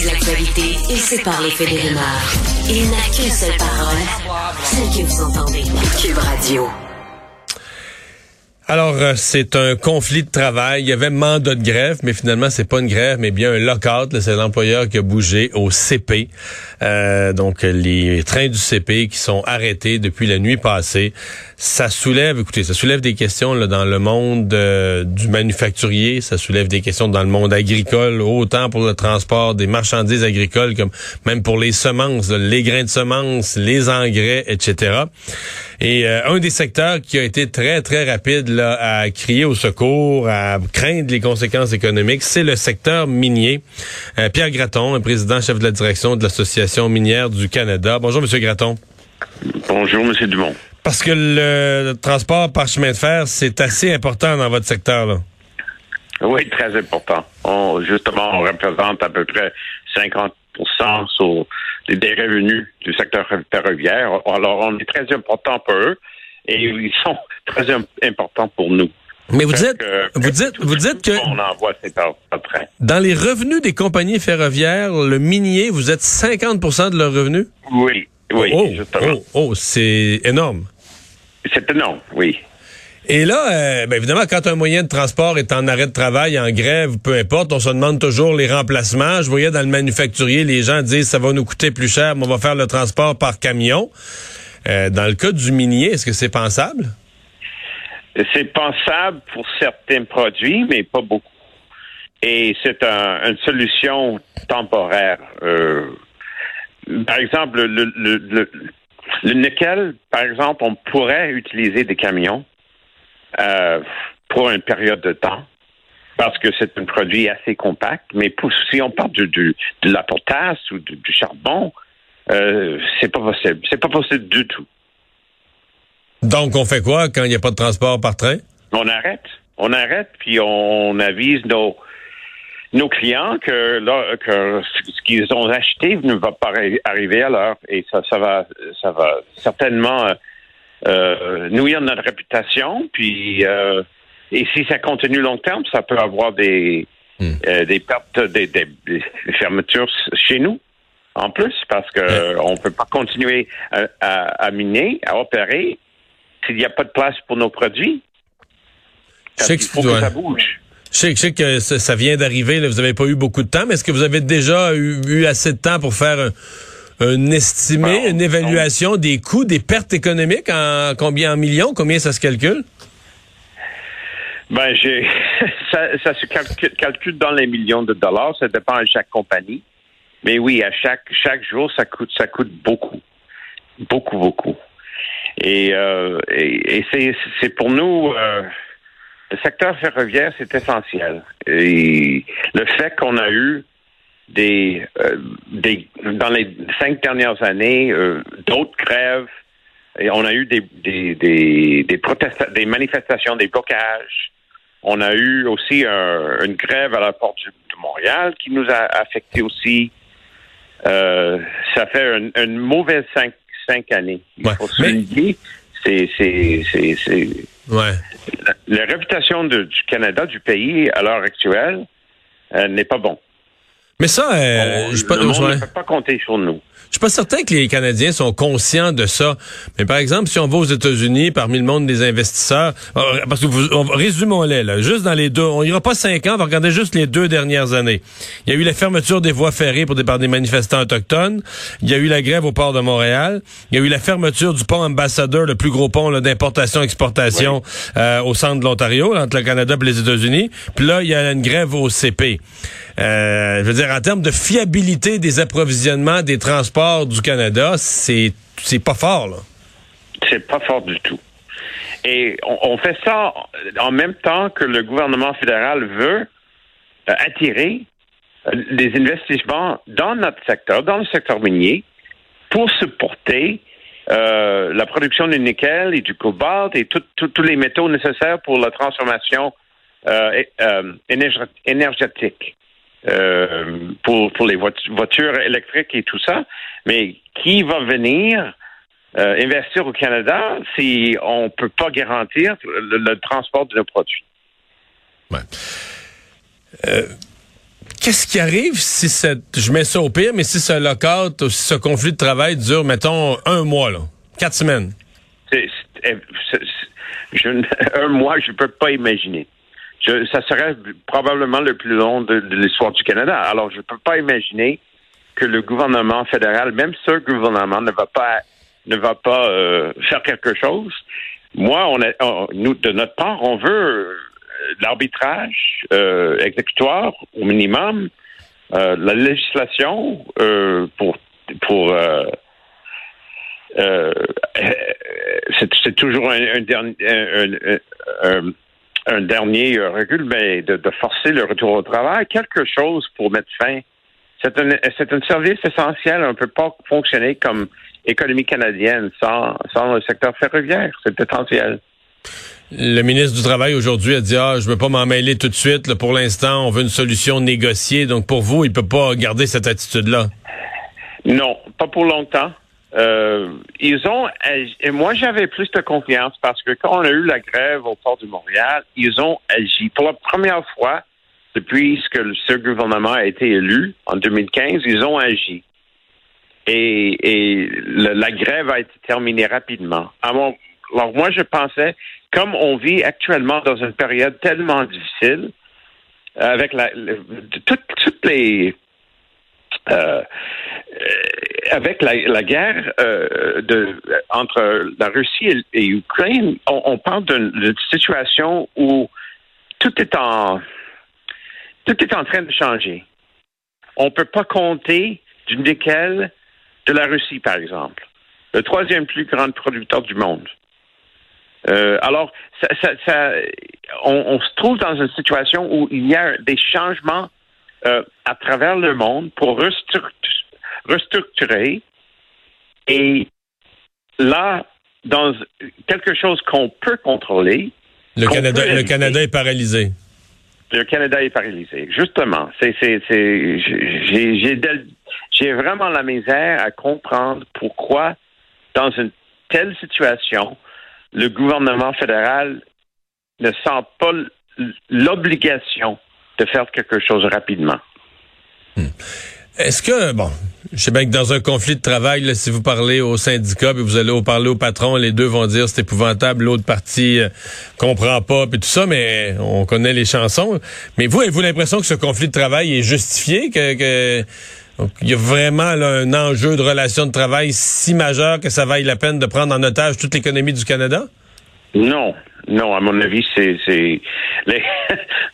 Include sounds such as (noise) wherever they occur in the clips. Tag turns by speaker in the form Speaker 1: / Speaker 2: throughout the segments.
Speaker 1: Analyse l'actualité et sépare les faits des rumeurs. Il n'a qu'une seule parole, celle que vous entendez. Cube Radio.
Speaker 2: Alors, euh, c'est un conflit de travail. Il y avait mandat de grève, mais finalement, c'est pas une grève, mais bien un lockout. C'est l'employeur qui a bougé au CP. Euh, donc, les trains du CP qui sont arrêtés depuis la nuit passée. Ça soulève, écoutez, ça soulève des questions dans le monde euh, du manufacturier. Ça soulève des questions dans le monde agricole, autant pour le transport des marchandises agricoles comme même pour les semences, les grains de semences, les engrais, etc. Et un des secteurs qui a été très, très rapide là, à crier au secours, à craindre les conséquences économiques, c'est le secteur minier. Euh, Pierre Graton, président chef de la direction de l'Association minière du Canada. Bonjour, Monsieur Graton.
Speaker 3: Bonjour, Monsieur Dumont.
Speaker 2: Parce que le, transport par chemin de fer, c'est assez important dans votre secteur, là.
Speaker 3: Oui, très important. On, justement, on représente à peu près 50 sur les, des revenus du secteur ferroviaire. Alors, on est très important pour eux et ils sont très importants pour nous.
Speaker 2: Mais vous dites, vous dites, vous dites que
Speaker 3: on envoie ces trains.
Speaker 2: Dans les revenus des compagnies ferroviaires, le minier, vous êtes 50% de leurs revenus?
Speaker 3: Oui, oui,
Speaker 2: oh,
Speaker 3: justement.
Speaker 2: Oh, oh c'est énorme.
Speaker 3: C'est énorme, oui.
Speaker 2: Et là, euh, ben évidemment, quand un moyen de transport est en arrêt de travail, en grève, peu importe, on se demande toujours les remplacements. Je voyais dans le manufacturier, les gens disent ça va nous coûter plus cher, mais on va faire le transport par camion. Euh, dans le cas du minier, est-ce que c'est pensable?
Speaker 3: C'est pensable pour certains produits, mais pas beaucoup. Et c'est une solution temporaire. Euh, par exemple, le, le, le, nickel, par exemple, on pourrait utiliser des camions euh, pour une période de temps parce que c'est un produit assez compact. Mais pour, si on parle de, de, de la potasse ou du charbon, euh, c'est pas possible. C'est pas possible du tout.
Speaker 2: Donc, on fait quoi quand il n'y a pas de transport par train?
Speaker 3: On arrête. On arrête, puis on avise nos, nos clients que, là, que ce qu'ils ont acheté ne va pas arriver à l'heure. Et ça, ça va, ça va certainement euh, nuire notre réputation. Puis, euh, et si ça continue long terme, ça peut avoir des, hmm. euh, des pertes, des, des, fermetures chez nous en plus, parce que on peut pas continuer à, à, miner, à opérer s'il n'y a pas de place pour nos produits.
Speaker 2: Je sais que, ça bouge. Je sais, que ça, vient d'arriver, vous n'avez pas eu beaucoup de temps, mais est-ce que vous avez déjà eu, assez de temps pour faire un, estimé, une évaluation des coûts, des pertes économiques en combien en millions, combien ça se calcule?
Speaker 3: Ben, j'ai (laughs) ça, ça, se calcule dans les millions de dollars. Ça dépend de chaque compagnie. Mais oui, à chaque chaque jour, ça coûte ça coûte beaucoup, beaucoup, beaucoup. Et, euh, et, c'est pour nous euh, le secteur ferroviaire, c'est essentiel. Et le fait qu'on a eu des, euh, des dans les cinq dernières années euh, d'autres grèves et on a eu des des des, des protestations, des manifestations, des blocages. On a eu aussi une grève à la porte de Montréal qui nous a affecté aussi. Euh, ça fait une, une mauvaise cinq, cinq années. Il faut se c'est, c'est, c'est, c'est...
Speaker 2: Ouais.
Speaker 3: La, réputation du Canada, du pays, à l'heure actuelle, euh, n'est pas bon.
Speaker 2: Mais ça, euh,
Speaker 3: je pas, ne peut pas compter sur nous.
Speaker 2: Je suis pas certain que les Canadiens sont conscients de ça. Mais par exemple, si on va aux États-Unis, parmi le monde des investisseurs, euh, parce que vous, résumons-les, là, juste dans les deux, on ira pas cinq ans, on va regarder juste les deux dernières années. Il y a eu la fermeture des voies ferrées pour des, par des manifestants autochtones. Il y a eu la grève au port de Montréal. Il y a eu la fermeture du pont ambassadeur, le plus gros pont d'importation-exportation euh, au centre de l'Ontario, entre le Canada et les États-Unis. Puis là, il y a une grève au CP. Euh, je veux dire, en termes de fiabilité des approvisionnements des transports du Canada, c'est pas fort, là.
Speaker 3: C'est pas fort du tout. Et on, fait ça en même temps que le gouvernement fédéral veut euh, attirer euh, les investissements dans notre secteur, dans le secteur minier, pour supporter la production du nickel et du cobalt et tous les métaux nécessaires pour la transformation euh, euh, pour, pour les voitures électriques et tout ça, mais qui va venir investir au Canada si on ne peut pas garantir le, transport de nos produits?
Speaker 2: Ouais. Qu'est-ce qui arrive si cette, je mets ça au pire, mais si ce lockout, si ce conflit de travail dure, mettons, un mois, là, quatre semaines? (laughs)
Speaker 3: Un mois, je ne peux pas imaginer. Ça serait probablement le plus long de, l'histoire du Canada. Alors, je ne peux pas imaginer que le gouvernement fédéral, même ce gouvernement, ne va pas ne va pas euh, faire quelque chose. Moi, on, nous, de notre part, on veut l'arbitrage euh, exécutoire au minimum, euh, la législation euh, pour pour c'est toujours un, dernier un, dernier recul, mais de, forcer le retour au travail, quelque chose pour mettre fin. C'est un, c'est un service essentiel. On ne peut pas fonctionner comme économie canadienne sans, sans le secteur ferroviaire. C'est essentiel.
Speaker 2: Le ministre du Travail aujourd'hui a dit ah je veux pas m'en mêler tout de suite. pour l'instant, on veut une solution négociée. Donc pour vous, il peut pas garder cette attitude-là?
Speaker 3: Non, pas pour longtemps. Euh, ils ont et moi j'avais plus de confiance parce que quand on a eu la grève au port de Montréal, ils ont agi pour la première fois depuis que ce gouvernement a été élu en 2015, ils ont agi. Et, la grève a été terminée rapidement. Alors moi je pensais comme on vit actuellement dans une période tellement difficile, avec la, toutes, les euh, avec la, guerre euh, de, entre la Russie et, l'Ukraine, on, parle d'une situation où tout est en tout est en train de changer. On ne peut pas compter du nickel de la Russie, par exemple, le troisième plus grand producteur du monde. Euh, alors, ça, on, se trouve dans une situation où il y a des changements euh, à travers le monde pour restructurer. Et là, dans quelque chose qu'on peut contrôler.
Speaker 2: Le Canada, le Canada est paralysé.
Speaker 3: Le Canada est paralysé. Justement, c'est, c'est, j'ai vraiment la misère à comprendre pourquoi, dans une telle situation, le gouvernement fédéral ne sent pas l'obligation de faire quelque chose rapidement.
Speaker 2: Hmm. Est-ce que, bon, je sais bien que dans un conflit de travail, si vous parlez au syndicat et vous allez parler au patron, les deux vont dire c'est épouvantable, l'autre partie euh, comprend pas, puis tout ça, mais on connaît les chansons. Mais vous, avez-vous l'impression que ce conflit de travail est justifié, que il y a vraiment un enjeu de relation de travail si majeur que ça vaille la peine de prendre en otage toute l'économie du Canada?
Speaker 3: Non, non, à mon avis, c'est les, (laughs)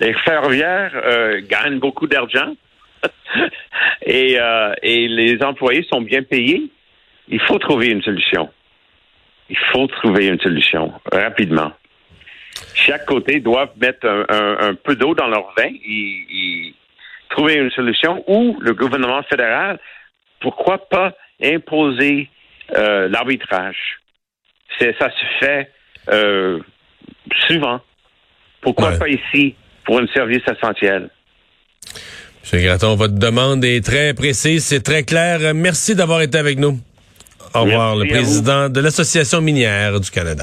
Speaker 3: les ferroviaires euh, gagnent beaucoup d'argent (laughs) et, euh, et les employés sont bien payés. Il faut trouver une solution. Il faut trouver une solution rapidement. Chaque côté doit mettre un, peu d'eau dans leur vin. Ils, trouver une solution ou le gouvernement fédéral, pourquoi pas imposer euh, l'arbitrage? Ça se fait euh, souvent. Pourquoi pas ici pour un service essentiel?
Speaker 2: M. Graton, votre demande est très précise, c'est très clair. Merci d'avoir été avec nous. Au revoir, le président de l'Association minière du Canada.